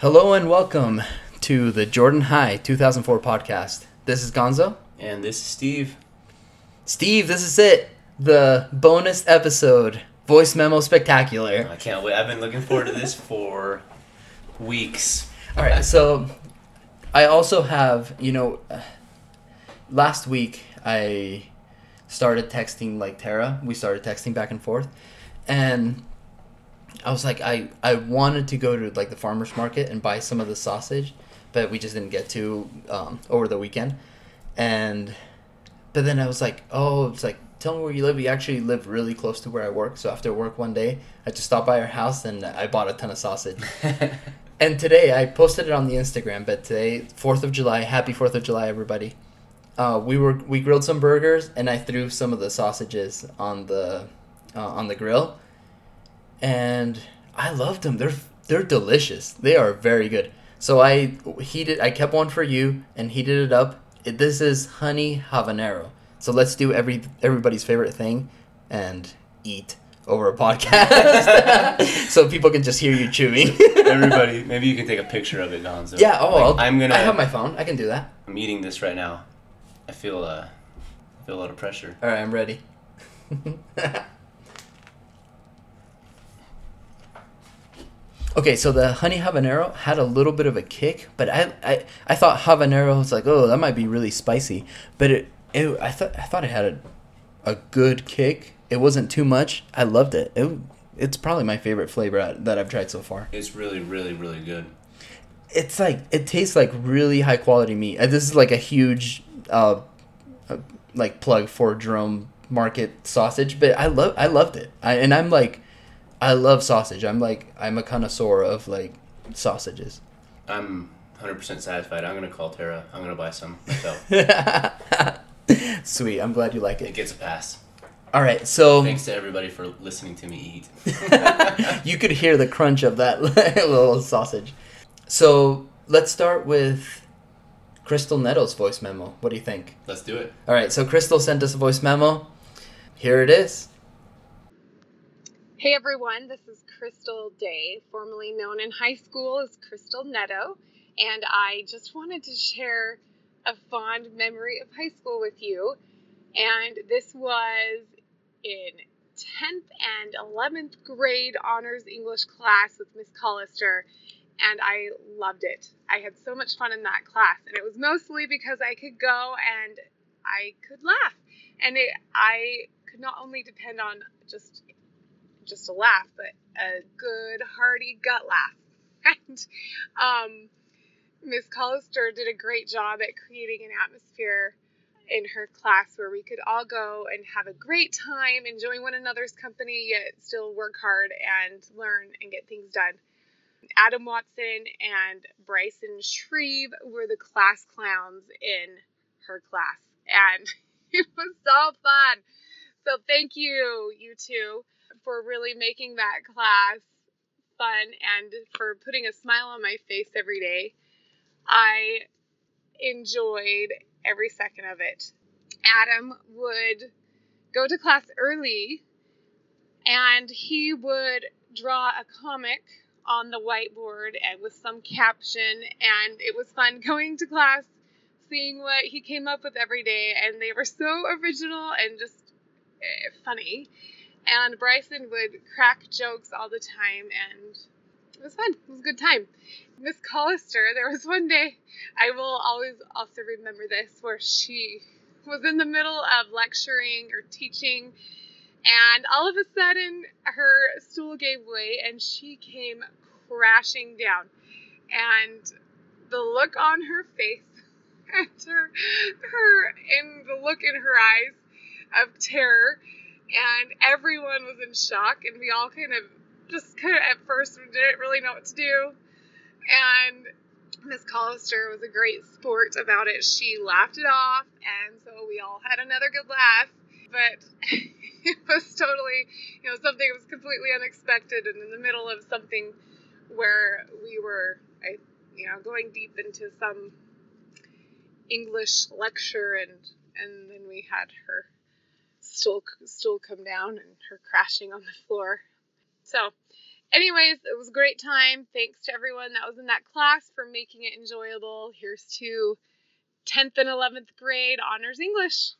Hello and welcome to the Jordan High 2004 podcast. This is Gonzo. And this is Steve. Steve, this is it. The bonus episode, Voice Memo Spectacular. I can't wait. I've been looking forward to this for weeks. All right, so I also have, you know, last week I started texting like Tara. We started texting back and forth. And I was like, I, I wanted to go to like the farmer's market and buy some of the sausage, but we just didn't get to um, over the weekend. And, but then I was like, oh, it's like, tell me where you live. We actually live really close to where I work. So after work one day, I just stopped by our house and I bought a ton of sausage. and today I posted it on the Instagram, but today, 4th of July, happy 4th of July, everybody. Uh, we were we grilled some burgers and I threw some of the sausages on the uh, on the grill, and I loved them. They're they're delicious. They are very good. So I heated. I kept one for you and heated it up. It, this is honey habanero. So let's do every everybody's favorite thing, and eat over a podcast, so people can just hear you chewing. Everybody, maybe you can take a picture of it, Gonzo. Yeah. Oh, Like, I'm gonna. I have my phone. I can do that. I'm eating this right now. I feel uh, I feel a lot of pressure. All right, I'm ready. okay, so the honey habanero had a little bit of a kick, but I I, I thought habanero was like, oh, that might be really spicy, but it, it I thought I thought it had a, a good kick. It wasn't too much. I loved it. It it's probably my favorite flavor that I've tried so far. It's really, really, really good. It's like it tastes like really high quality meat. This is like a huge, uh, uh, like plug for Jerome Market sausage, but I love I loved it. I, and I'm like, I love sausage. I'm like I'm a connoisseur of like sausages. I'm 100% satisfied. I'm gonna call Tara. I'm gonna buy some myself. Sweet. I'm glad you like it it. gets a pass. All right, so Thanks to everybody for listening to me eat. you could hear the crunch of that little sausage. So let's start with Crystal Nettles' voice memo. What do you think? Let's do it. All right, so Crystal sent us a voice memo. Here it is. Hey everyone, this is Crystal Day, formerly known in high school as Crystal Neto, and I just wanted to share a fond memory of high school with you. And this was in 10th and 11th grade honors English class with Miss Collister, and I loved it. I had so much fun in that class, and it was mostly because I could go and I could laugh. And it, I could not only depend on just just a laugh, but a good hearty gut laugh. And um, Miss Collister did a great job at creating an atmosphere in her class where we could all go and have a great time, enjoying one another's company, yet still work hard and learn and get things done. Adam Watson and Bryson Shreve were the class clowns in her class, and it was so fun. So thank you, you two, for really making that class fun and for putting a smile on my face every day. I enjoyed every second of it. Adam would go to class early and he would draw a comic on the whiteboard and with some caption and it was fun going to class seeing what he came up with every day and they were so original and just eh, funny and Bryson would crack jokes all the time and it was fun. It was a good time. Miss Collister, there was one day, I will always also remember this, where she was in the middle of lecturing or teaching, and all of a sudden her stool gave way and she came crashing down. And the look on her face, and her, her, and the look in her eyes of terror, and everyone was in shock, and we all kind of just kind of at first didn't really know what to do. And Miss Collister was a great sport about it. She laughed it off, and so we all had another good laugh. But it was totally, you know, something that was completely unexpected and in the middle of something where we were, I, you know, going deep into some English lecture, and and then we had her stool stool come down and her crashing on the floor. So anyways, it was a great time. Thanks to everyone that was in that class for making it enjoyable. Here's to 10th and 11th grade honors English.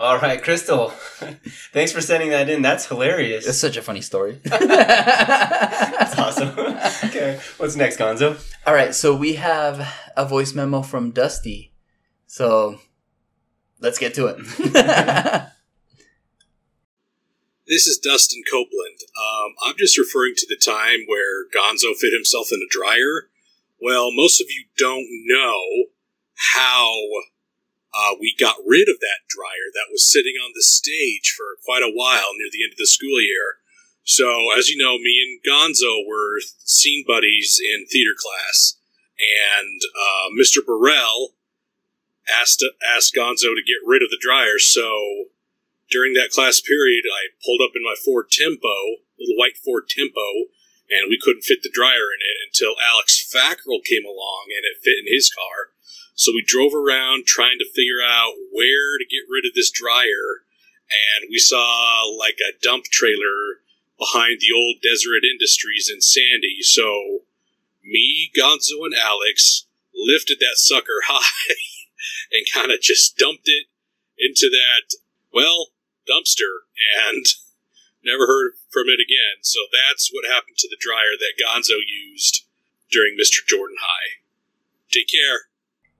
All right, Crystal. Thanks for sending that in. That's hilarious. It's such a funny story. That's awesome. okay, what's next, Gonzo? All right, so we have a voice memo from Dusty. So let's get to it. This is Dustin Copeland. Um, I'm just referring to the time where Gonzo fit himself in a dryer. Well, most of you don't know how uh, we got rid of that dryer that was sitting on the stage for quite a while near the end of the school year. So, as you know, me and Gonzo were scene buddies in theater class, and uh, Mr. Burrell asked asked Gonzo to get rid of the dryer. So, during that class period, I pulled up in my Ford Tempo, little white Ford Tempo, and we couldn't fit the dryer in it until Alex Fackrell came along and it fit in his car. So we drove around trying to figure out where to get rid of this dryer, and we saw like a dump trailer behind the old Deseret Industries in Sandy. So me, Gonzo, and Alex lifted that sucker high and kind of just dumped it into that, well, dumpster and never heard from it again. So that's what happened to the dryer that Gonzo used during Mr. Jordan High. Take care.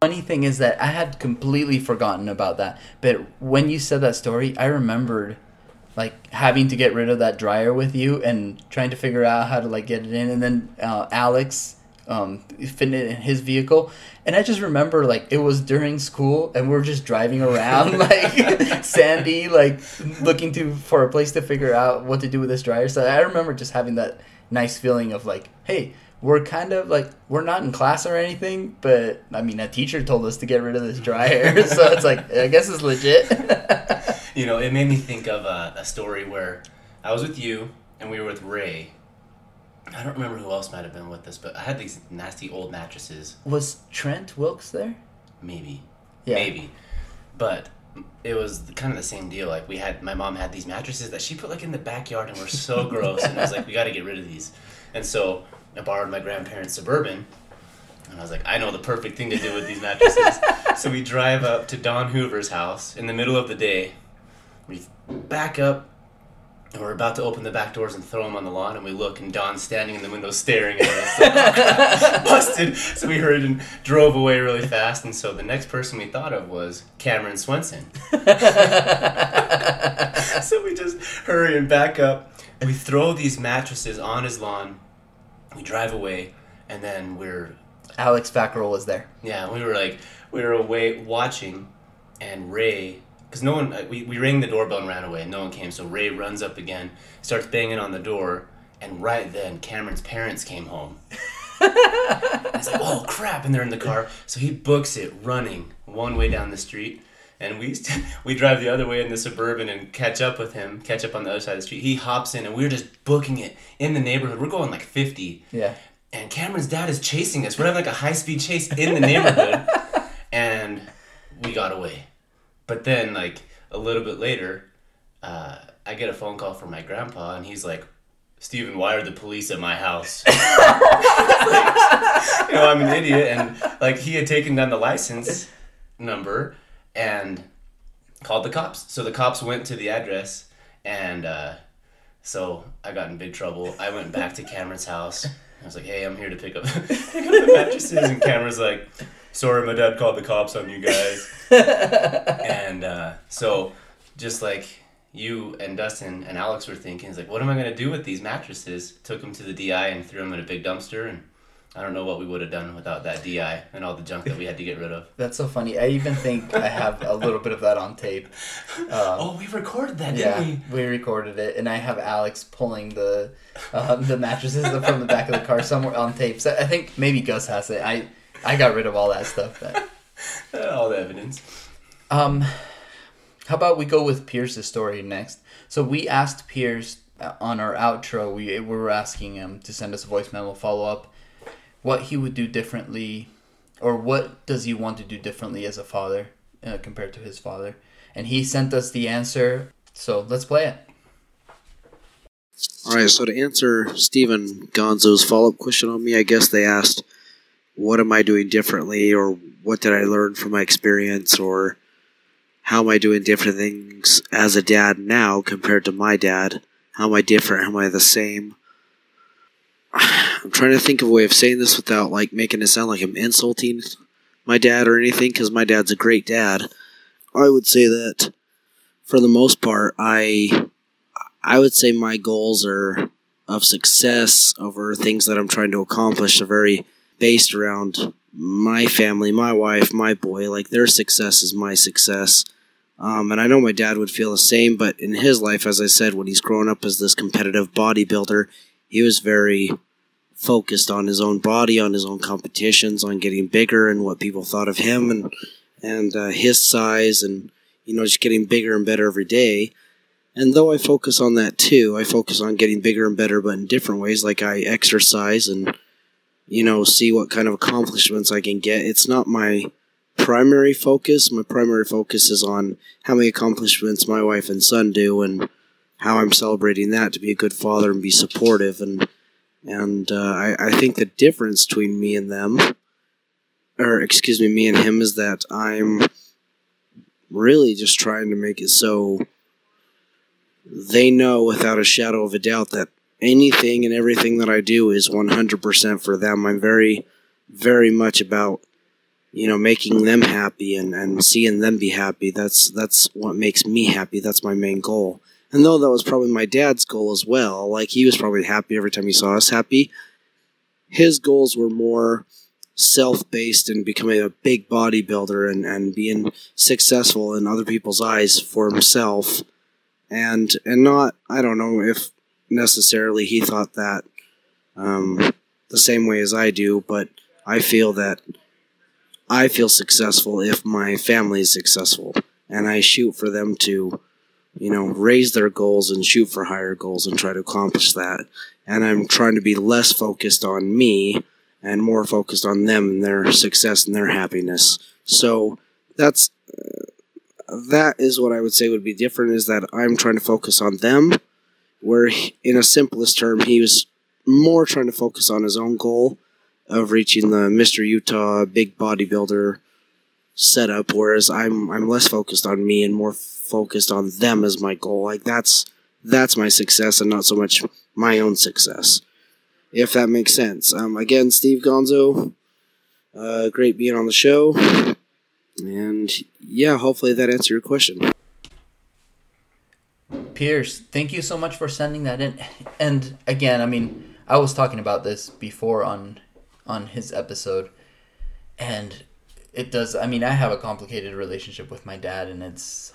Funny thing is that I had completely forgotten about that. But when you said that story, I remembered like having to get rid of that dryer with you and trying to figure out how to like get it in and then uh, Alex um, fitting it in his vehicle. And I just remember like it was during school and we are just driving around like Sandy, like looking to for a place to figure out what to do with this dryer. So I remember just having that nice feeling of like, hey, we're kind of like we're not in class or anything, but I mean a teacher told us to get rid of this dryer, so it's like I guess it's legit. you know, it made me think of a, a story where I was with you and we were with Ray. I don't remember who else might have been with us, but I had these nasty old mattresses. Was Trent Wilkes there? Maybe. Yeah. Maybe. But it was kind of the same deal. Like we had, my mom had these mattresses that she put like in the backyard and were so gross, and I was like, we got to get rid of these. And so I borrowed my grandparents' suburban, and I was like, I know the perfect thing to do with these mattresses. so we drive up to Don Hoover's house in the middle of the day. We back up, and we're about to open the back doors and throw them on the lawn, and we look, and Don's standing in the window staring at us. Like, busted. So we hurried and drove away really fast, and so the next person we thought of was Cameron Swenson. so we just hurry and back up. We throw these mattresses on his lawn we drive away, and then we're Alex Fackrell was there. yeah, we were like we were away watching, and Ray. Because no one, uh, we, we rang the doorbell and ran away, and no one came. So Ray runs up again, starts banging on the door, and right then Cameron's parents came home. it's like, "Oh crap!" And they're in the car, so he books it running one way down the street, and we we drive the other way in the suburban and catch up with him, catch up on the other side of the street. He hops in, and we're just booking it in the neighborhood. We're going like fifty, Yeah. and Cameron's dad is chasing us. We're having like a high speed chase in the neighborhood, and we got away. But then, like a little bit later, uh, I get a phone call from my grandpa, and he's like, "Steven, why are the police at my house?" you know, I'm an idiot, and like he had taken down the license number and called the cops. So the cops went to the address, and uh, so I got in big trouble. I went back to Cameron's house. I was like, "Hey, I'm here to pick up pick up the mattresses," and Cameron's like, "Sorry, my dad called the cops on you guys." and uh, so, just like you and Dustin and Alex were thinking, it's like, what am I gonna do with these mattresses? Took them to the DI and threw them in a big dumpster, and I don't know what we would have done without that DI and all the junk that we had to get rid of. That's so funny. I even think I have a little bit of that on tape. Um, oh, we recorded that, didn't yeah, we? we recorded it, and I have Alex pulling the um, the mattresses from the back of the car somewhere on tape. So I think maybe Gus has it. I I got rid of all that stuff. But, all the evidence. um, how about we go with Pierce's story next? So we asked Pierce uh, on our outro. We, we were asking him to send us a voice memo follow up, what he would do differently, or what does he want to do differently as a father uh, compared to his father, and he sent us the answer. So let's play it. All right, so to answer Stephen Gonzo's follow up question on me, I guess they asked, what am I doing differently, or what did I learn from my experience, or how am I doing different things as a dad now compared to my dad? How am I different? How am I the same? I'm trying to think of a way of saying this without like making it sound like I'm insulting my dad or anything, because my dad's a great dad. I would say that for the most part, I I would say my goals are of success over things that I'm trying to accomplish are very based around my family, my wife, my boy. Like their success is my success. Um, and I know my dad would feel the same, but in his life, as I said, when he's grown up as this competitive bodybuilder, he was very focused on his own body, on his own competitions, on getting bigger and what people thought of him and and uh, his size, and you know, just getting bigger and better every day. And though I focus on that too, I focus on getting bigger and better, but in different ways. Like I exercise and you know see what kind of accomplishments I can get. It's not my primary focus. My primary focus is on how many accomplishments my wife and son do, and how I'm celebrating that to be a good father and be supportive. And and uh, I, I think the difference between me and them, or excuse me, me and him, is that I'm really just trying to make it so they know without a shadow of a doubt that anything and everything that I do is 100% for them. I'm very, very much about you know making them happy and, and seeing them be happy. That's that's what makes me happy. That's my main goal. And though that was probably my dad's goal as well like he was probably happy every time he saw us happy. His goals were more self-based and becoming a big bodybuilder and, and being successful in other people's eyes for himself. And and not i don't know if necessarily he thought that um, the same way as i do but i feel that I feel successful if my family is successful, and I shoot for them to, you know, raise their goals and shoot for higher goals and try to accomplish that. And I'm trying to be less focused on me and more focused on them and their success and their happiness. So that's uh, that is what I would say would be different is that I'm trying to focus on them, where in a simplest term he was more trying to focus on his own goal of reaching the Mr. Utah big bodybuilder setup, whereas I'm I'm less focused on me and more focused on them as my goal. Like that's that's my success and not so much my own success. If that makes sense. Um, again, Steve Gonzo, uh, great being on the show, and yeah, hopefully that answered your question. Pierce, thank you so much for sending that in. And again, I mean, I was talking about this before on on his episode, and it does. I mean, I have a complicated relationship with my dad, and it's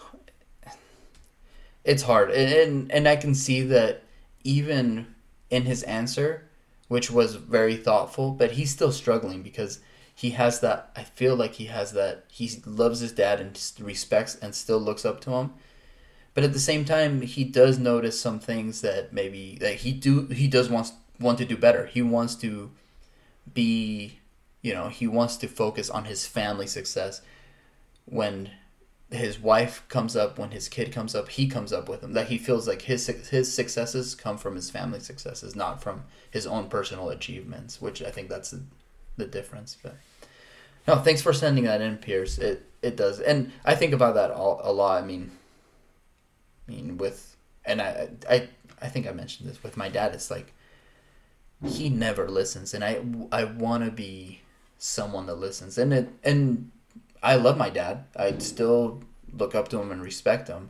it's hard, and and I can see that even in his answer, which was very thoughtful, but he's still struggling because he has that. I feel like he has that. He loves his dad and respects and still looks up to him. But at the same time, he does notice some things that maybe that he do he does want want to do better. He wants to be you know he wants to focus on his family success. When his wife comes up when his kid comes up he comes up with him that he feels like his his successes come from his family successes not from his own personal achievements which i think that's the, the difference but no thanks for sending that in pierce. It it does. And i think about that all, a lot. I mean i mean with and i i i think i mentioned this with my dad it's like he never listens and i i want to be someone that listens and it and i love my dad. I still look up to him and respect him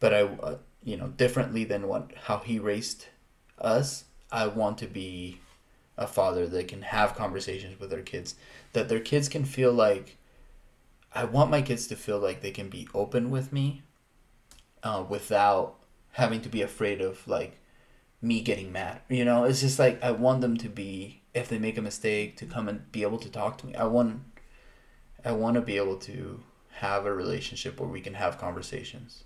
but i uh, you know differently than what how he raised us i want to be a father that can have conversations with their kids that their kids can feel like i want my kids to feel like they can be open with me uh, without having to be afraid of like me getting mad. You know, it's just like I want them to be if they make a mistake to come and be able to talk to me. I want I want to be able to have a relationship where we can have conversations.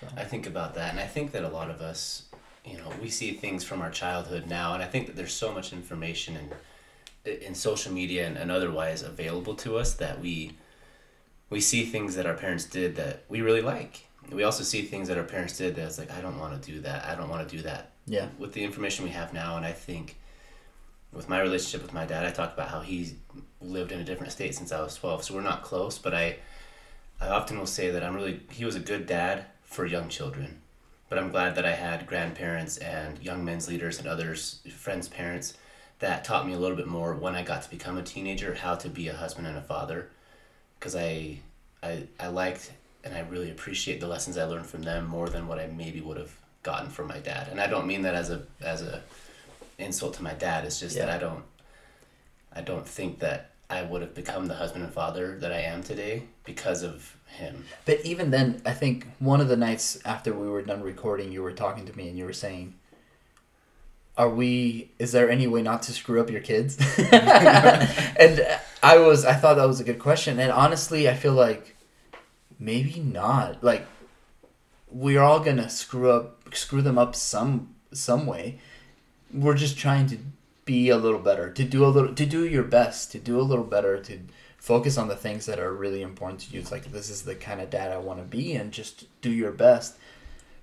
So. I think about that and I think that a lot of us, you know, we see things from our childhood now and I think that there's so much information and in social media and, and otherwise available to us that we we see things that our parents did that we really like. We also see things that our parents did that's like I don't want to do that. I don't want to do that Yeah. with the information we have now, and I think with my relationship with my dad, I talked about how he's lived in a different state since I was twelve, so we're not close. But I, I often will say that I'm really he was a good dad for young children, but I'm glad that I had grandparents and young men's leaders and others, friends' parents, that taught me a little bit more when I got to become a teenager how to be a husband and a father, because I, I, I liked and I really appreciate the lessons I learned from them more than what I maybe would have gotten from my dad. And I don't mean that as a as a insult to my dad. It's just that I don't I don't think that I would have become the husband and father that I am today because of him. But even then, I think one of the nights after we were done recording, you were talking to me and you were saying, "Are we? Is there any way not to screw up your kids?" and I was, I thought that was a good question, and honestly, I feel like maybe not. Like we're all gonna screw up, screw them up some some way. We're just trying to be a little better, to do a little, to do your best, to do a little better, to focus on the things that are really important to you. It's like this is the kind of dad I want to be, and just do your best.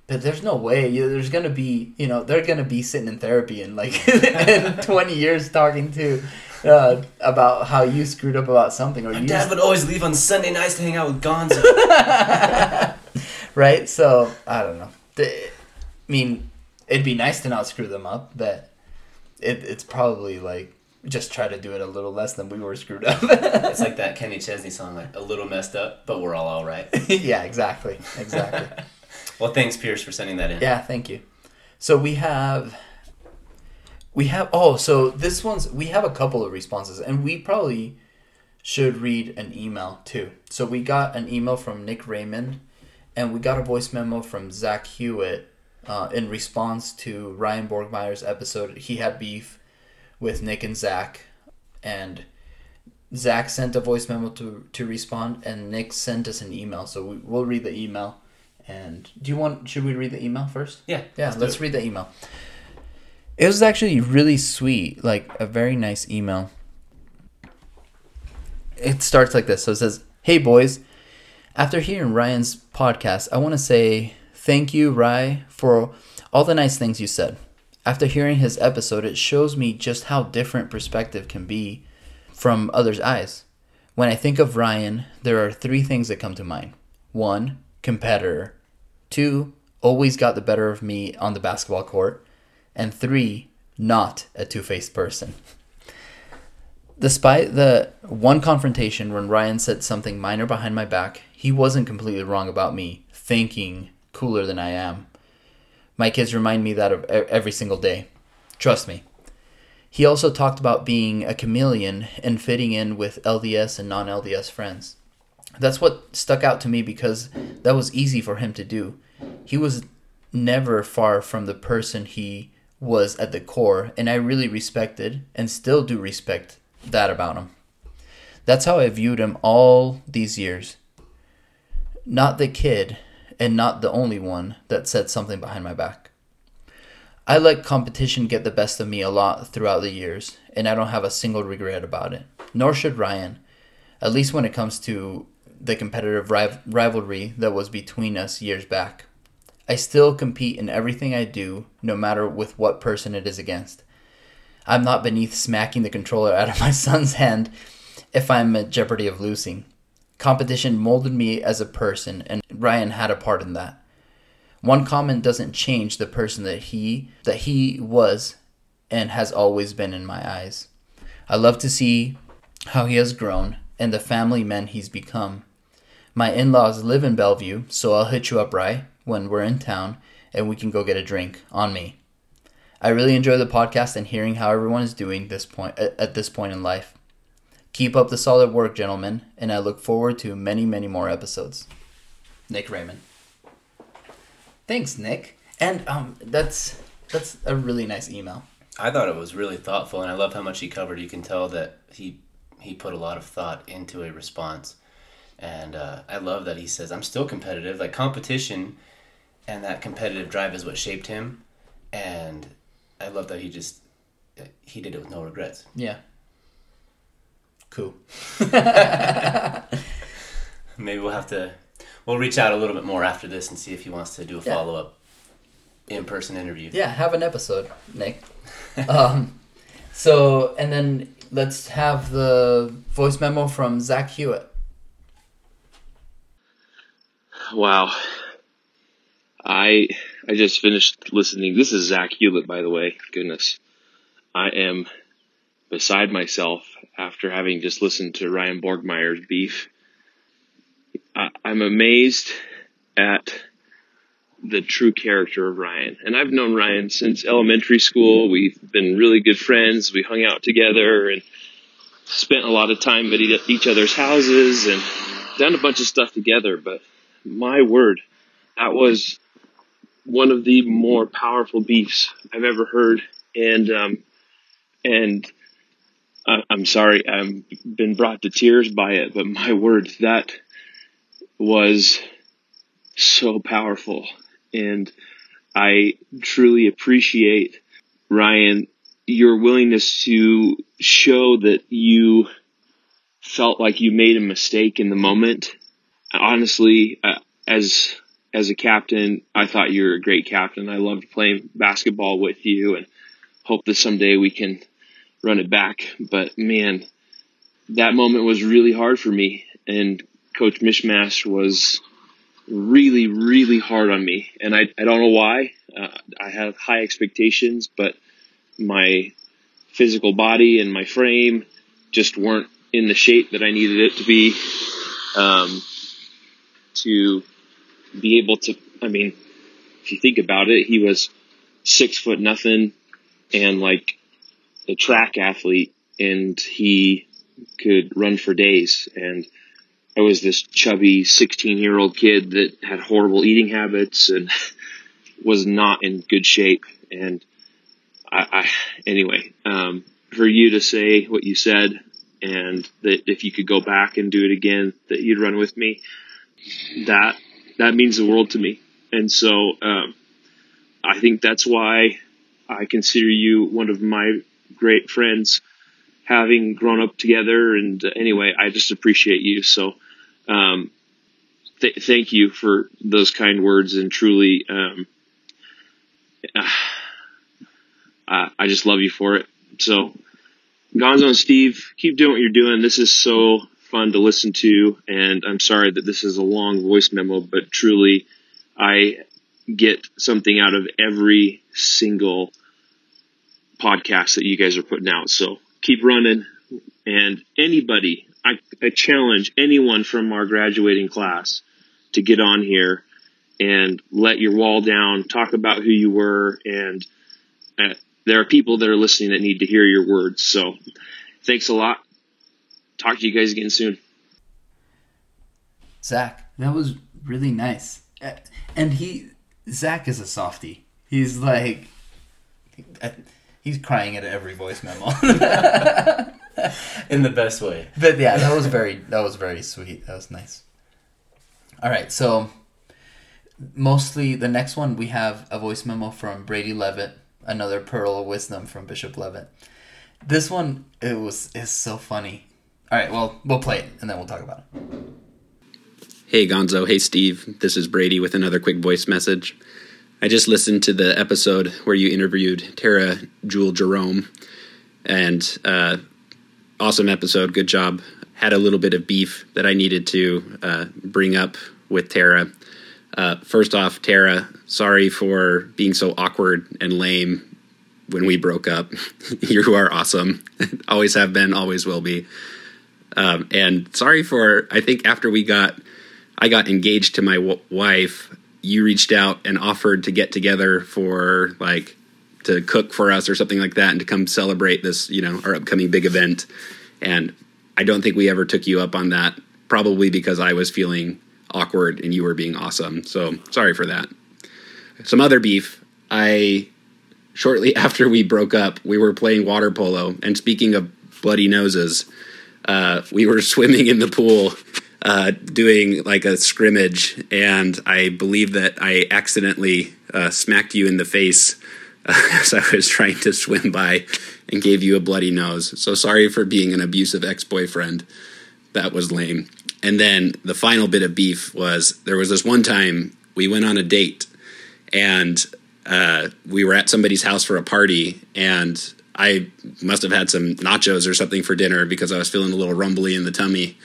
But there's no way. There's gonna be, you know, they're gonna be sitting in therapy and like in 20 years talking to uh, about how you screwed up about something, or My you dad would always leave on Sunday nights to hang out with Gonzo. right? So I don't know. I mean, it'd be nice to not screw them up, but it, it's probably like just try to do it a little less than we were screwed up. it's like that Kenny Chesney song, like a little messed up, but we're all all right. yeah, exactly, exactly. Well, thanks, Pierce, for sending that in. Yeah, thank you. So we have we have oh, so this one's we have a couple of responses and we probably should read an email too. So we got an email from Nick Raymond and we got a voice memo from Zach Hewitt uh, in response to Ryan Borgmeyer's episode. He had beef with Nick and Zach and Zach sent a voice memo to, to respond and Nick sent us an email. So we, we'll read the email and do you want should we read the email first? Yeah. Yeah, do let's read the email. It was actually really sweet, like a very nice email. It starts like this. So it says, "Hey boys, after hearing Ryan's podcast, I want to say thank you, Rye, for all the nice things you said. After hearing his episode, it shows me just how different perspective can be from others' eyes. When I think of Ryan, there are three things that come to mind. One, competitor. Two, always got the better of me on the basketball court. And three, not a two faced person. Despite the one confrontation when Ryan said something minor behind my back, he wasn't completely wrong about me thinking cooler than I am. My kids remind me that of every single day. Trust me. He also talked about being a chameleon and fitting in with LDS and non LDS friends. That's what stuck out to me because that was easy for him to do. He was never far from the person he was at the core, and I really respected and still do respect that about him. That's how I viewed him all these years. Not the kid, and not the only one that said something behind my back. I let competition get the best of me a lot throughout the years, and I don't have a single regret about it. Nor should Ryan, at least when it comes to the competitive riv- rivalry that was between us years back. I still compete in everything I do, no matter with what person it is against. I'm not beneath smacking the controller out of my son's hand if I'm at jeopardy of losing. Competition molded me as a person, and Ryan had a part in that. One comment doesn't change the person that he that he was and has always been in my eyes. I love to see how he has grown and the family man he's become. My in-laws live in Bellevue, so I'll hit you up, Rye, when we're in town and we can go get a drink on me. I really enjoy the podcast and hearing how everyone is doing this point at this point in life. Keep up the solid work, gentlemen, and I look forward to many, many more episodes. Nick Raymond. Thanks, Nick. And um, that's that's a really nice email. I thought it was really thoughtful, and I love how much he covered. You can tell that he he put a lot of thought into a response, and uh, I love that he says, "I'm still competitive. Like competition, and that competitive drive is what shaped him." And I love that he just he did it with no regrets. Yeah. Cool. Maybe we'll have to we'll reach out a little bit more after this and see if he wants to do a Yeah. follow up in-person interview. Yeah, have an episode, Nick. um, so, and then let's have the voice memo from Zach Hewitt. Wow. I I just finished listening. This is Zach Hewlett, by the way. Goodness. I am beside myself after having just listened to Ryan Borgmeyer's beef. I, I'm amazed at the true character of Ryan. And I've known Ryan since elementary school. We've been really good friends. We hung out together and spent a lot of time at each other's houses and done a bunch of stuff together. But my word, that was one of the more powerful beefs I've ever heard. And, um, and I, I'm sorry, I've been brought to tears by it, but my word, that was so powerful. And I truly appreciate Ryan, your willingness to show that you felt like you made a mistake in the moment. Honestly, uh, as as a captain, I thought you were a great captain. I loved playing basketball with you and hope that someday we can run it back. But man, that moment was really hard for me. And Coach Mishmash was really, really hard on me. And I, I don't know why. Uh, I have high expectations, but my physical body and my frame just weren't in the shape that I needed it to be um, to be able to. I mean, if you think about it, he was six foot nothing and like a track athlete, and he could run for days. And I was this chubby 16 year old kid that had horrible eating habits and was not in good shape. And I, I anyway, um, for you to say what you said and that if you could go back and do it again, that you'd run with me, that, that means the world to me. And so, um, I think that's why I consider you one of my great friends having grown up together. And anyway, I just appreciate you. So, um, th- thank you for those kind words and truly, um, uh, I just love you for it. So, Gonzo and Steve, keep doing what you're doing. This is so fun to listen to, and I'm sorry that this is a long voice memo, but truly, I get something out of every single podcast that you guys are putting out. So keep running, and anybody, I, I challenge anyone from our graduating class to get on here and let your wall down, talk about who you were, and uh, there are people that are listening that need to hear your words. So thanks a lot. Talk to you guys again soon. Zach, that was really nice. And he, Zach is a softie. He's like, he's crying at every voice memo. In the best way. but yeah, that was very, that was very sweet. That was nice. All right, so mostly the next one we have a voice memo from Brady Levitt, another pearl of wisdom from Bishop Levitt. This one it was is so funny. All right, well we'll play it and then we'll talk about it. Hey Gonzo, hey Steve. This is Brady with another quick voice message. I just listened to the episode where you interviewed Tara Jewel Jerome, and uh, awesome episode. Good job. Had a little bit of beef that I needed to uh, bring up with Tara. Uh, first off, Tara, sorry for being so awkward and lame when we broke up. you are awesome. always have been, always will be. Um, and sorry for, I think after we got, I got engaged to my w- wife, you reached out and offered to get together for like, to cook for us or something like that and to come celebrate this, you know, our upcoming big event. And I don't think we ever took you up on that, probably because I was feeling awkward and you were being awesome. So sorry for that. Some other beef. I shortly after we broke up, we were playing water polo. And speaking of bloody noses, uh, we were swimming in the pool, uh, doing like a scrimmage, and I believe that I accidentally uh, smacked you in the face as I was trying to swim by and gave you a bloody nose. So sorry for being an abusive ex boyfriend. That was lame. And then the final bit of beef was there was this one time we went on a date and uh, we were at somebody's house for a party, and I must have had some nachos or something for dinner because I was feeling a little rumbly in the tummy.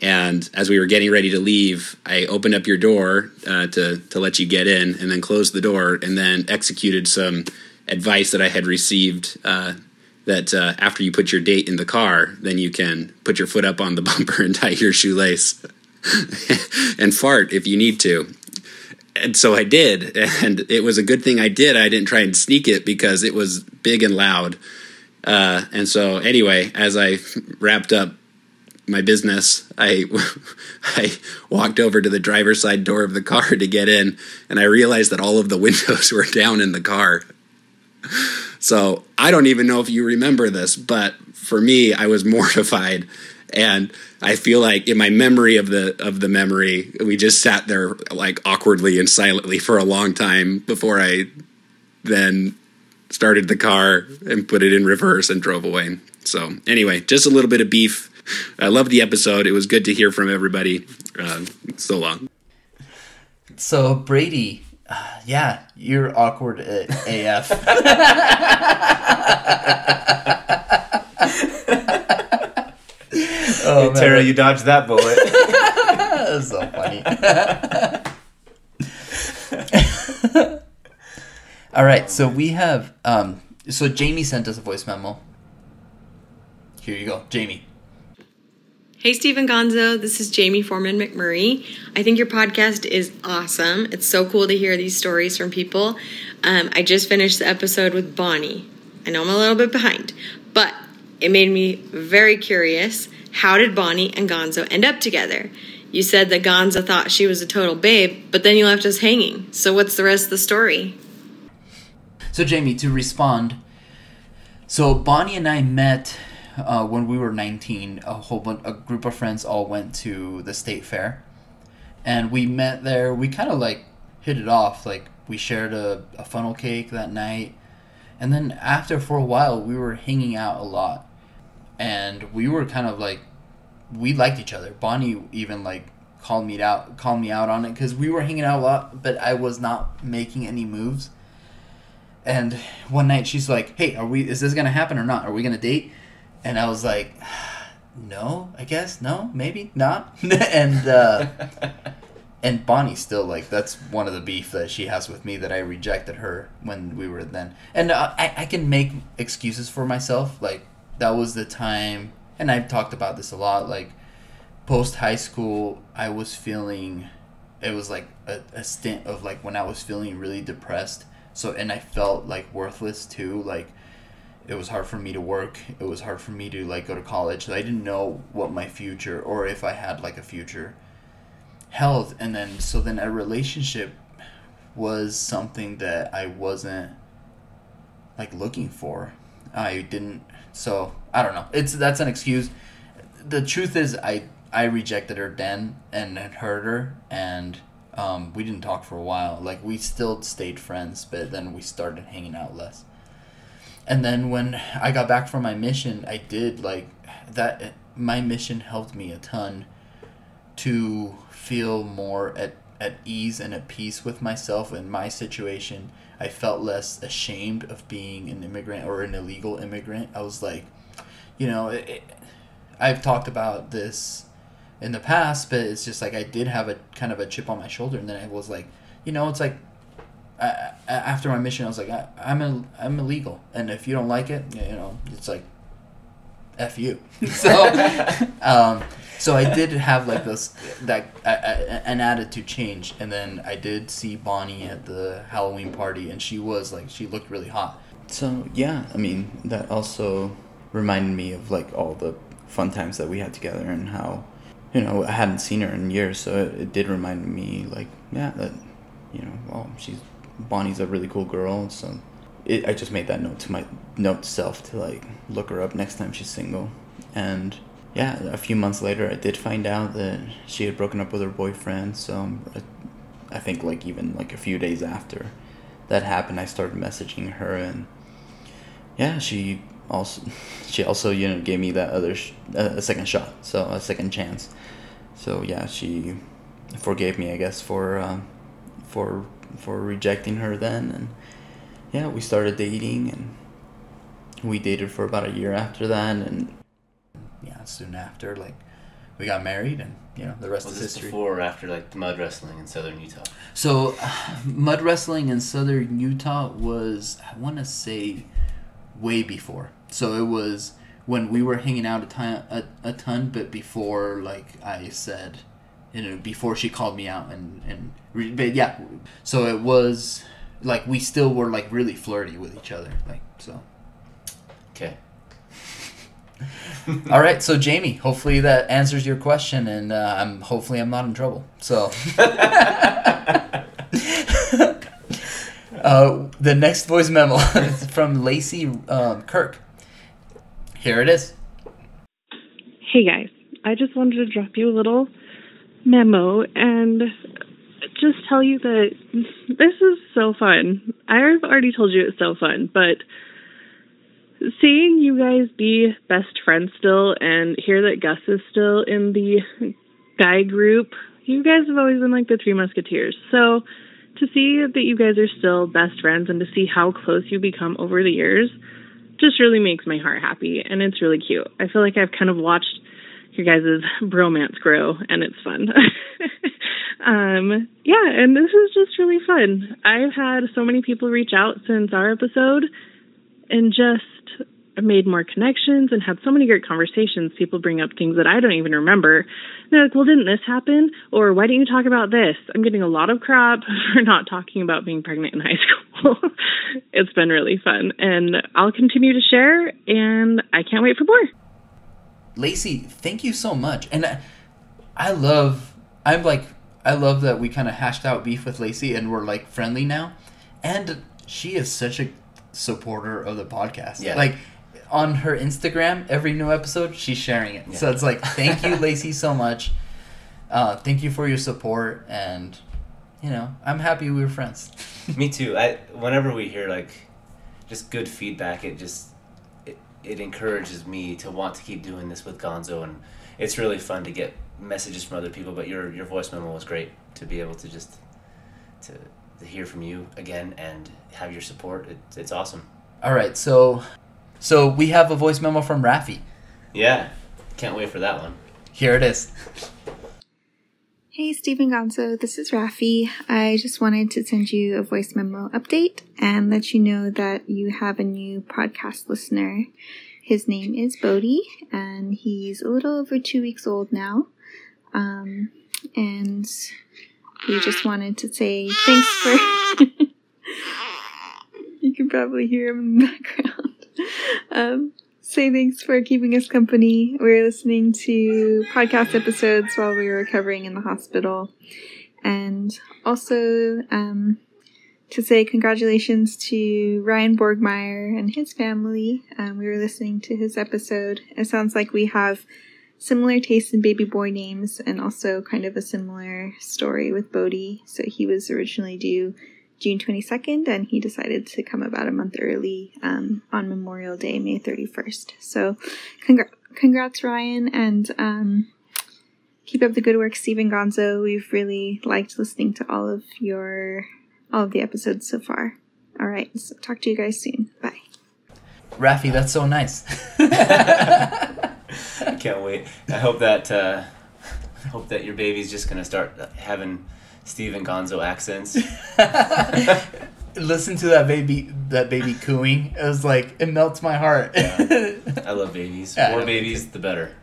And as we were getting ready to leave, I opened up your door uh, to to let you get in, and then closed the door, and then executed some advice that I had received uh, that uh, after you put your date in the car, then you can put your foot up on the bumper and tie your shoelace and fart if you need to. And so I did, and it was a good thing I did. I didn't try and sneak it because it was big and loud. Uh, and so, anyway, as I wrapped up my business, I I walked over to the driver's side door of the car to get in, and I realized that all of the windows were down in the car. So I don't even know if you remember this, but for me, I was mortified, and I feel like in my memory of the of the memory, we just sat there like awkwardly and silently for a long time before I then started the car and put it in reverse and drove away. So anyway, just a little bit of beef. I love the episode. It was good to hear from everybody. Uh, so long. So Brady, uh, yeah, you're awkward at AF. you dodged that bullet. That's so funny. All right, so we have um, so Jamie sent us a voice memo. Here you go, Jamie. Hey, Stephen Gonzo. This is Jamie Foreman McMurray. I think your podcast is awesome. It's so cool to hear these stories from people. Um, I just finished the episode with Bonnie. I know I'm a little bit behind, but it made me very curious. How did Bonnie and Gonzo end up together? You said that Gonzo thought she was a total babe, but then you left us hanging. So, what's the rest of the story? So Jamie, to respond, so Bonnie and I met uh, when we were 19. A whole bunch, a group of friends all went to the state fair, and we met there. We kind of like hit it off. Like we shared a, a funnel cake that night, and then after for a while we were hanging out a lot, and we were kind of like we liked each other. Bonnie even like called me out called me out on it because we were hanging out a lot, but I was not making any moves. And one night she's like, "Hey, are we? Is this gonna happen or not? Are we gonna date?" And I was like, "No, I guess no, maybe not." and uh, and Bonnie still like that's one of the beef that she has with me that I rejected her when we were then. And uh, I I can make excuses for myself. Like that was the time, and I've talked about this a lot. Like post high school, I was feeling. It was like a, a stint of like when I was feeling really depressed so and i felt like worthless too like it was hard for me to work it was hard for me to like go to college i didn't know what my future or if i had like a future Health and then so then a relationship was something that i wasn't like looking for i didn't so i don't know it's that's an excuse the truth is i i rejected her then and hurt her and um, we didn't talk for a while. Like we still stayed friends, but then we started hanging out less. And then when I got back from my mission, I did like that. My mission helped me a ton to feel more at at ease and at peace with myself and my situation. I felt less ashamed of being an immigrant or an illegal immigrant. I was like, you know, it, it, I've talked about this in the past, but it's just like I did have a kind of a chip on my shoulder, and then I was like, you know, it's like I, after my mission, I was like, I, I'm a, I'm illegal, and if you don't like it, you know, it's like, f you. so, um, so I did have like this that an attitude change, and then I did see Bonnie at the Halloween party, and she was like, she looked really hot. So yeah, I mean, that also reminded me of like all the fun times that we had together, and how you know, I hadn't seen her in years, so it, it, did remind me, like, yeah, that, you know, well, she's Bonnie's a really cool girl, so it, I just made that note to my note self to like look her up next time she's single, and yeah, a few months later, I did find out that she had broken up with her boyfriend. So I, I think like even like a few days after that happened, I started messaging her, and yeah, she also she also you know gave me that other sh- a second shot, so a second chance. So yeah, she forgave me, I guess, for uh, for for rejecting her then, and yeah, we started dating and we dated for about a year after that and yeah, soon after like we got married and you know the rest Was is this history. before or after like the mud wrestling in southern Utah? So, mud wrestling in southern Utah was, I want to say, way before. So it was when we were hanging out a ton, a, a ton, but before, like I said, you know, before she called me out and and, but yeah, so it was like we still were like really flirty with each other, like so. Okay. All right, so Jamie, hopefully that answers your question, and uh, I'm hopefully I'm not in trouble. So, uh, the next voice memo is from Lacey um, Kirk. Here it is. Hey guys, I just wanted to drop you a little memo and just tell you that this is so fun. I've already told you it's so fun, but seeing you guys be best friends still and hear that Gus is still in the guy group, you guys have always been like the three musketeers. So to see that you guys are still best friends and to see how close you become over the years just really makes my heart happy and it's really cute. I feel like I've kind of watched your guys' bromance grow and it's fun. um yeah, and this is just really fun. I've had so many people reach out since our episode and just made more connections and had so many great conversations. People bring up things that I don't even remember. They're like, well, didn't this happen? Or why didn't you talk about this? I'm getting a lot of crap for not talking about being pregnant in high school. it's been really fun. And I'll continue to share, and I can't wait for more. Lacey, thank you so much. And I, I love, I'm like, I love that we kind of hashed out beef with Lacey and we're like friendly now. And she is such a supporter of the podcast. Yeah. Like on her Instagram, every new episode, she's sharing it. So it's like, thank you, Lacey, so much. Uh, thank you for your support. And, you know, I'm happy we were friends. Me too. I whenever we hear like just good feedback, it just it, encourages me to want to keep doing this with Gonzo, and it's really fun to get messages from other people. But your your voice memo was great to be able to just to, to hear from you again and have your support. It, it's awesome. All right. So, so we have a voice memo from Rafi. Yeah, can't wait for that one. Here it is. Hey, Stephen Gonzo, this is Rafi. I just wanted to send you a voice memo update and let you know that you have a new podcast listener. His name is Bodhi, and he's a little over two weeks old now. Um, and we just wanted to say thanks for. you can probably hear him in the background. Um, say thanks for keeping us company. We were listening to podcast episodes while we were recovering in the hospital. And also um, to say congratulations to Ryan Borgmeyer and his family. Um, we were listening to his episode. It sounds like we have similar tastes in baby boy names and also kind of a similar story with Bodhi. So he was originally due June 22nd, and he decided to come about a month early um, on Memorial Day, May 31st. So, congra- congrats, Ryan, and um, keep up the good work, Stephen Gonzo. We've really liked listening to all of your all of the episodes so far. All right, so talk to you guys soon. Bye. Rafi, that's so nice. I can't wait. I hope that uh, I hope that your baby's just gonna start having Steven Gonzo accents. Listen to that baby, that baby cooing. It was like it melts my heart. I love babies. Yeah, More babies, the better.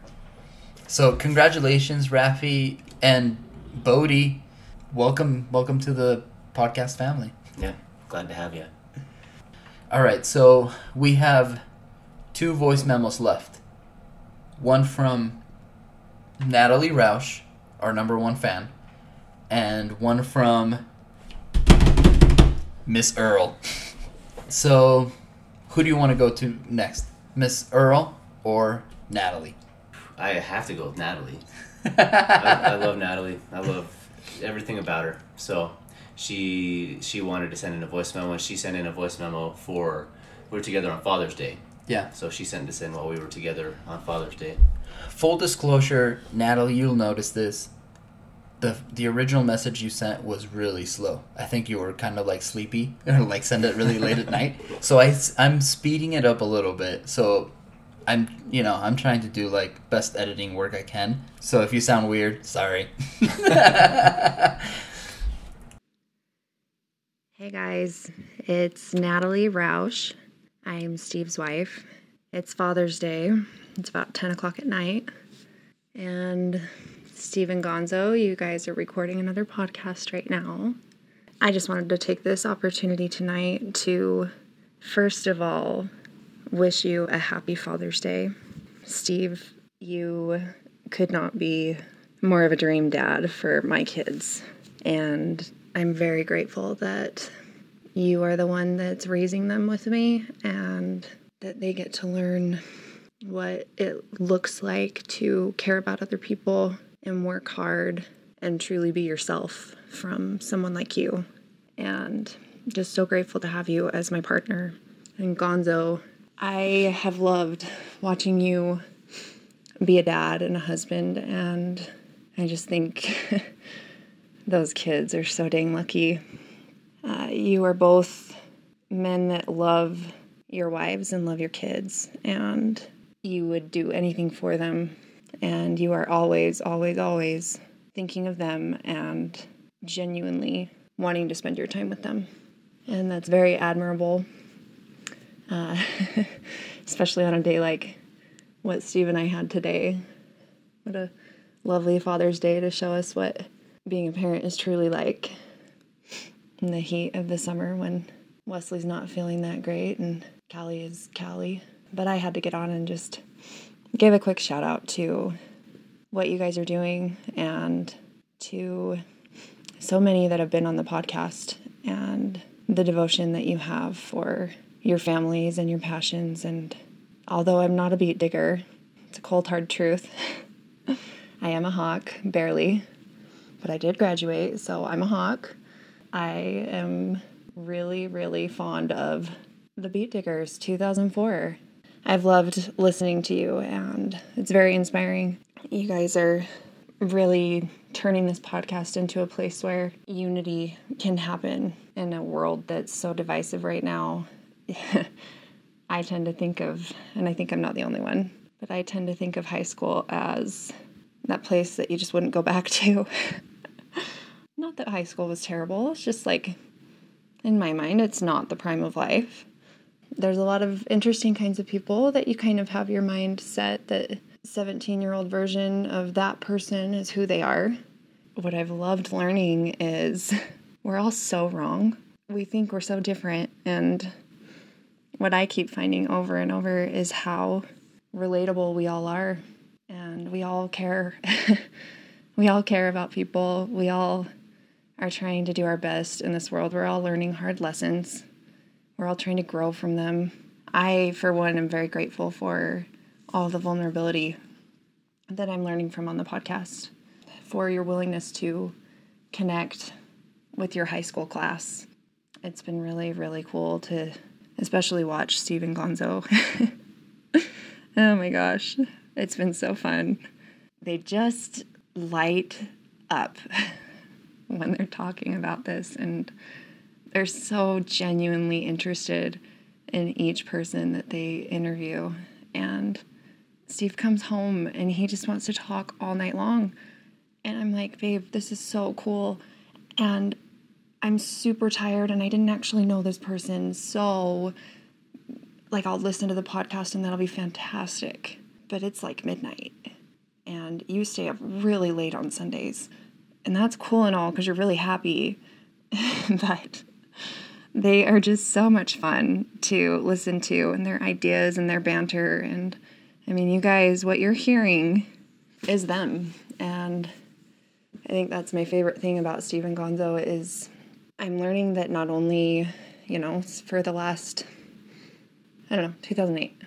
so congratulations, Rafi and Bodhi. Welcome, welcome to the podcast family. Yeah, glad to have you. All right, so we have two voice memos left. One from Natalie Roush, our number one fan, and one from Miss Earl. So, who do you want to go to next? Miss Earl or Natalie? I have to go with Natalie. I, I love Natalie. I love everything about her. So she she wanted to send in a voice memo. and She sent in a voice memo for we were together on Father's Day. Yeah. So she sent this in while we were together on Father's Day. Full disclosure, Natalie, you'll notice this. The the original message you sent was really slow. I think you were kind of like sleepy or like send it really late at night. So I I'm speeding it up a little bit. So I'm you know I'm trying to do like best editing work I can. So if you sound weird, sorry. Hey guys, it's Natalie Roush. I'm Steve's wife. It's Father's Day. It's about 10 o'clock at night. And Steve and Gonzo, you guys are recording another podcast right now. I just wanted to take this opportunity tonight to, first of all, wish you a happy Father's Day. Steve, you could not be more of a dream dad for my kids. And I'm very grateful that you are the one that's raising them with me and that they get to learn what it looks like to care about other people and work hard and truly be yourself from someone like you. And just so grateful to have you as my partner. And Gonzo, I have loved watching you be a dad and a husband, and I just think those kids are so dang lucky. Uh, you are both men that love your wives and love your kids, and you would do anything for them. And you are always, always, always thinking of them and genuinely wanting to spend your time with them. And that's very admirable, uh, especially on a day like what Steve and I had today. What a lovely Father's Day to show us what being a parent is truly like in the heat of the summer when Wesley's not feeling that great and Callie is Callie. But I had to get on and just give a quick shout out to what you guys are doing and to so many that have been on the podcast and the devotion that you have for your families and your passions. And although I'm not a beat digger, it's a cold hard truth. I am a hawk, barely, but I did graduate, so I'm a hawk. I am really, really fond of the Beat Diggers 2004. I've loved listening to you, and it's very inspiring. You guys are really turning this podcast into a place where unity can happen in a world that's so divisive right now. I tend to think of, and I think I'm not the only one, but I tend to think of high school as that place that you just wouldn't go back to. not that high school was terrible, it's just like, in my mind, it's not the prime of life. There's a lot of interesting kinds of people that you kind of have your mind set that 17 year old version of that person is who they are. What I've loved learning is we're all so wrong. We think we're so different. And what I keep finding over and over is how relatable we all are. And we all care. we all care about people. We all are trying to do our best in this world. We're all learning hard lessons. We're all trying to grow from them. I, for one, am very grateful for all the vulnerability that I'm learning from on the podcast, for your willingness to connect with your high school class. It's been really, really cool to especially watch Steven Gonzo. oh my gosh, it's been so fun. They just light up when they're talking about this, and they're so genuinely interested in each person that they interview. And Steve comes home and he just wants to talk all night long. And I'm like, babe, this is so cool. And I'm super tired and I didn't actually know this person. So, like, I'll listen to the podcast and that'll be fantastic. But it's like midnight and you stay up really late on Sundays. And that's cool and all because you're really happy. but they are just so much fun to listen to and their ideas and their banter. And I mean, you guys, what you're hearing is them. And I think that's my favorite thing about Stephen Gonzo is I'm learning that not only, you know, for the last, I don't know, 2008,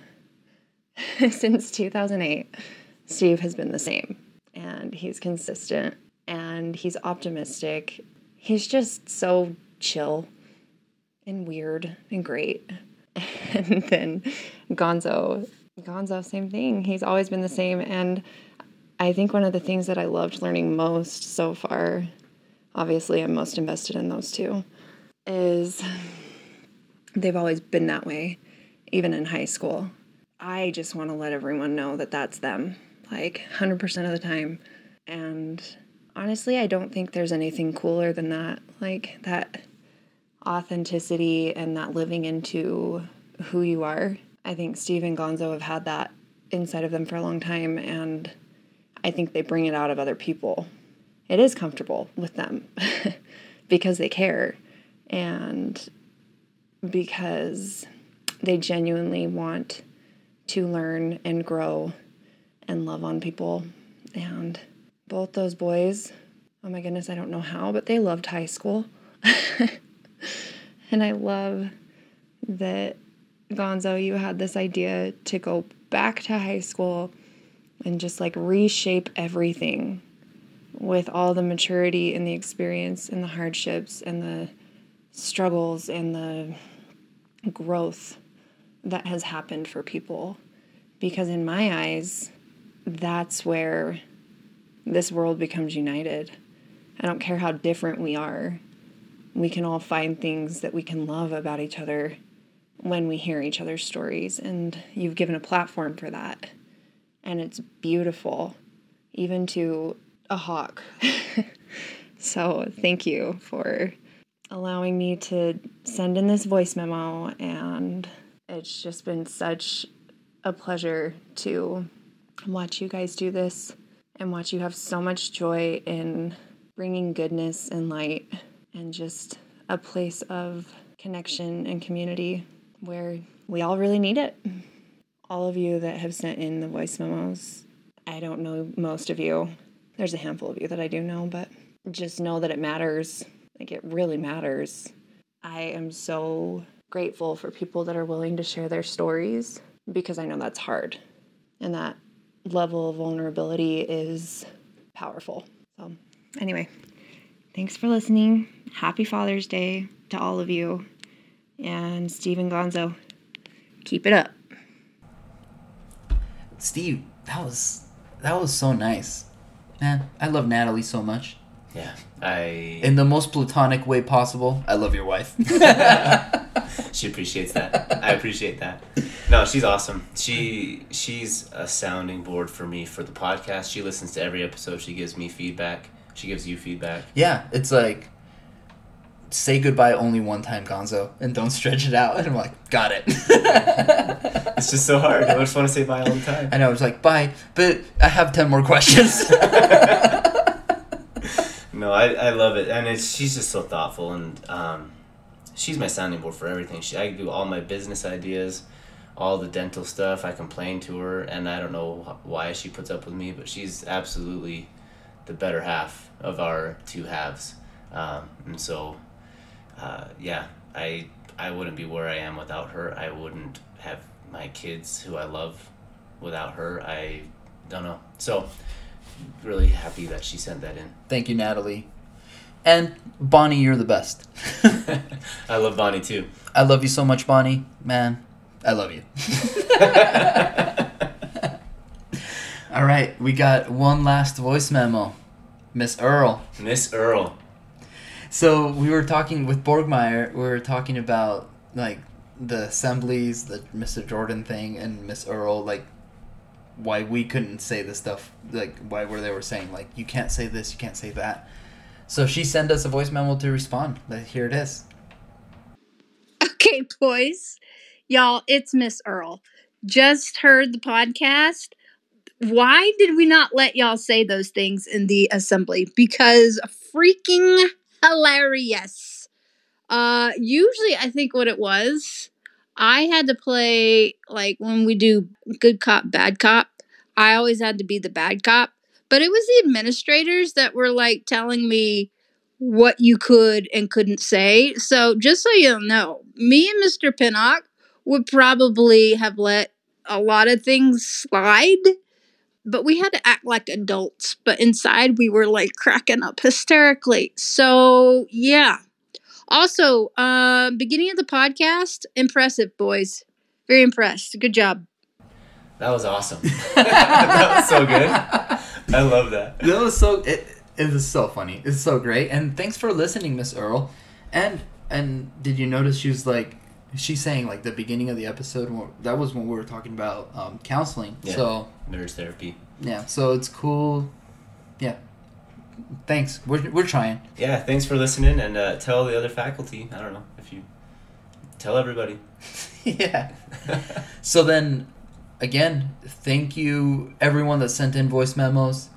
since 2008, Steve has been the same. And he's consistent and he's optimistic. He's just so chill and weird and great. And then Gonzo, Gonzo, same thing. He's always been the same. And I think one of the things that I loved learning most so far, obviously, I'm most invested in those two, is they've always been that way, even in high school. I just want to let everyone know that that's them, like 100% of the time. And honestly, I don't think there's anything cooler than that. Like that authenticity and that living into who you are. I think Steve and Gonzo have had that inside of them for a long time, and I think they bring it out of other people. It is comfortable with them because they care and because they genuinely want to learn and grow and love on people. And both those boys, oh my goodness, I don't know how, but they loved high school. and I love that Gonzo, you had this idea to go back to high school and just like reshape everything with all the maturity and the experience and the hardships and the struggles and the growth that has happened for people. Because in my eyes, that's where this world becomes united. I don't care how different we are, we can all find things that we can love about each other when we hear each other's stories. And you've given a platform for that. And it's beautiful, even to a hawk. so thank you for allowing me to send in this voice memo. And it's just been such a pleasure to watch you guys do this and watch you have so much joy in bringing goodness and light and just a place of connection and community where we all really need it. All of you that have sent in the voice memos, I don't know most of you. There's a handful of you that I do know, but just know that it matters. Like it really matters. I am so grateful for people that are willing to share their stories because I know that's hard. And that level of vulnerability is powerful. So, anyway, thanks for listening. Happy Father's Day to all of you. And Stephen Gonzo, keep it up. Steve, that was that was so nice. Man, I love Natalie so much. Yeah, I. In the most platonic way possible. I love your wife. she appreciates that. I appreciate that. No, she's awesome. She she's a sounding board for me for the podcast. She listens to every episode. She gives me feedback. She gives you feedback. Yeah, it's like say goodbye only one time, Gonzo, and don't stretch it out. And I'm like, got it. it's just so hard. I just want to say bye all the time. I know. It's like bye, but I have ten more questions. no, I, I love it, and it's she's just so thoughtful, and um, she's my sounding board for everything. She I do all my business ideas, all the dental stuff. I complain to her, and I don't know why she puts up with me, but she's absolutely the better half of our two halves, um, and so uh, yeah, I I wouldn't be where I am without her. I wouldn't have my kids who I love without her. I don't know. So really happy that she sent that in. Thank you, Natalie. And Bonnie, you're the best. I love Bonnie too. I love you so much, Bonnie. Man, I love you. All right, we got one last voice memo. Miss Earl. Miss Earl. So we were talking with Borgmeyer. We were talking about like the assemblies, the Mr. Jordan thing, and Miss Earl. Like why we couldn't say the stuff. Like why were they were saying like you can't say this, you can't say that. So she sent us a voice memo to respond. Here it is. Okay, boys, y'all, it's Miss Earl. Just heard the podcast why did we not let y'all say those things in the assembly? Because freaking hilarious. Uh, usually, I think what it was, I had to play like when we do good cop, bad cop. I always had to be the bad cop, but it was the administrators that were like telling me what you could and couldn't say. So just so you'll know, me and Mr. Pinnock would probably have let a lot of things slide but we had to act like adults. But inside, we were like cracking up hysterically. So, yeah. Also, uh, beginning of the podcast, impressive, boys. Very impressed. Good job. That was awesome. that was so good. I love that. That was so. It, it was so funny. It's so great. And thanks for listening, Miss Earl. And and did you notice she was like, she's saying like the beginning of the episode. That was when we were talking about um, counseling. Yeah. So Marriage therapy. yeah. So it's cool. Yeah. Thanks. We're we're trying. Yeah, thanks for listening and uh, tell the other faculty. I don't know if you tell everybody. yeah. So then, again, thank you everyone that sent in voice memos.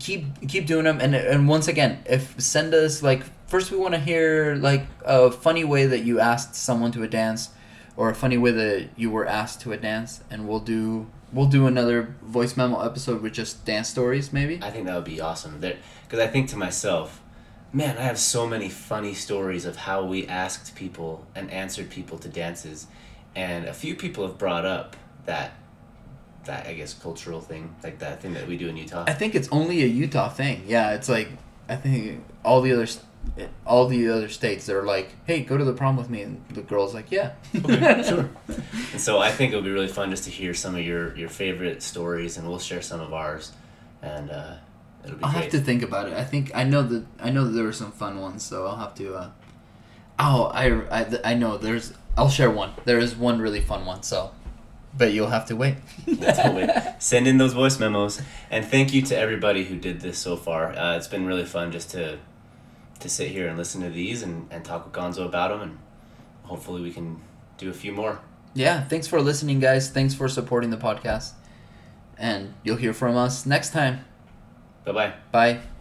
Keep keep doing them, and and once again, if send us like first we want to hear like a funny way that you asked someone to a dance, or a funny way that you were asked to a dance, and we'll do we'll do another voice memo episode with just dance stories maybe. I think that would be awesome. Because I think to myself, man, I have so many funny stories of how we asked people and answered people to dances, and a few people have brought up that that I guess cultural thing, like that thing that we do in Utah. I think it's only a Utah thing. Yeah, it's like I think all the other all the other states they're like, "Hey, go to the prom with me," and the girl's like, "Yeah." Okay, sure. And so I think it would be really fun just to hear some of your your favorite stories, and we'll share some of ours, and uh, it'll be I'll great. have to think about it. I think I know that I know that there were some fun ones, so I'll have to. Uh, oh, I, I I know there's. I'll share one. There is one really fun one, so, but you'll have to wait. Totally. Send in those voice memos, and thank you to everybody who did this so far. Uh, it's been really fun just to to sit here and listen to these and, and talk with Gonzo about them, and hopefully we can do a few more. Yeah, thanks for listening, guys. Thanks for supporting the podcast, and you'll hear from us next time. Bye bye. Bye.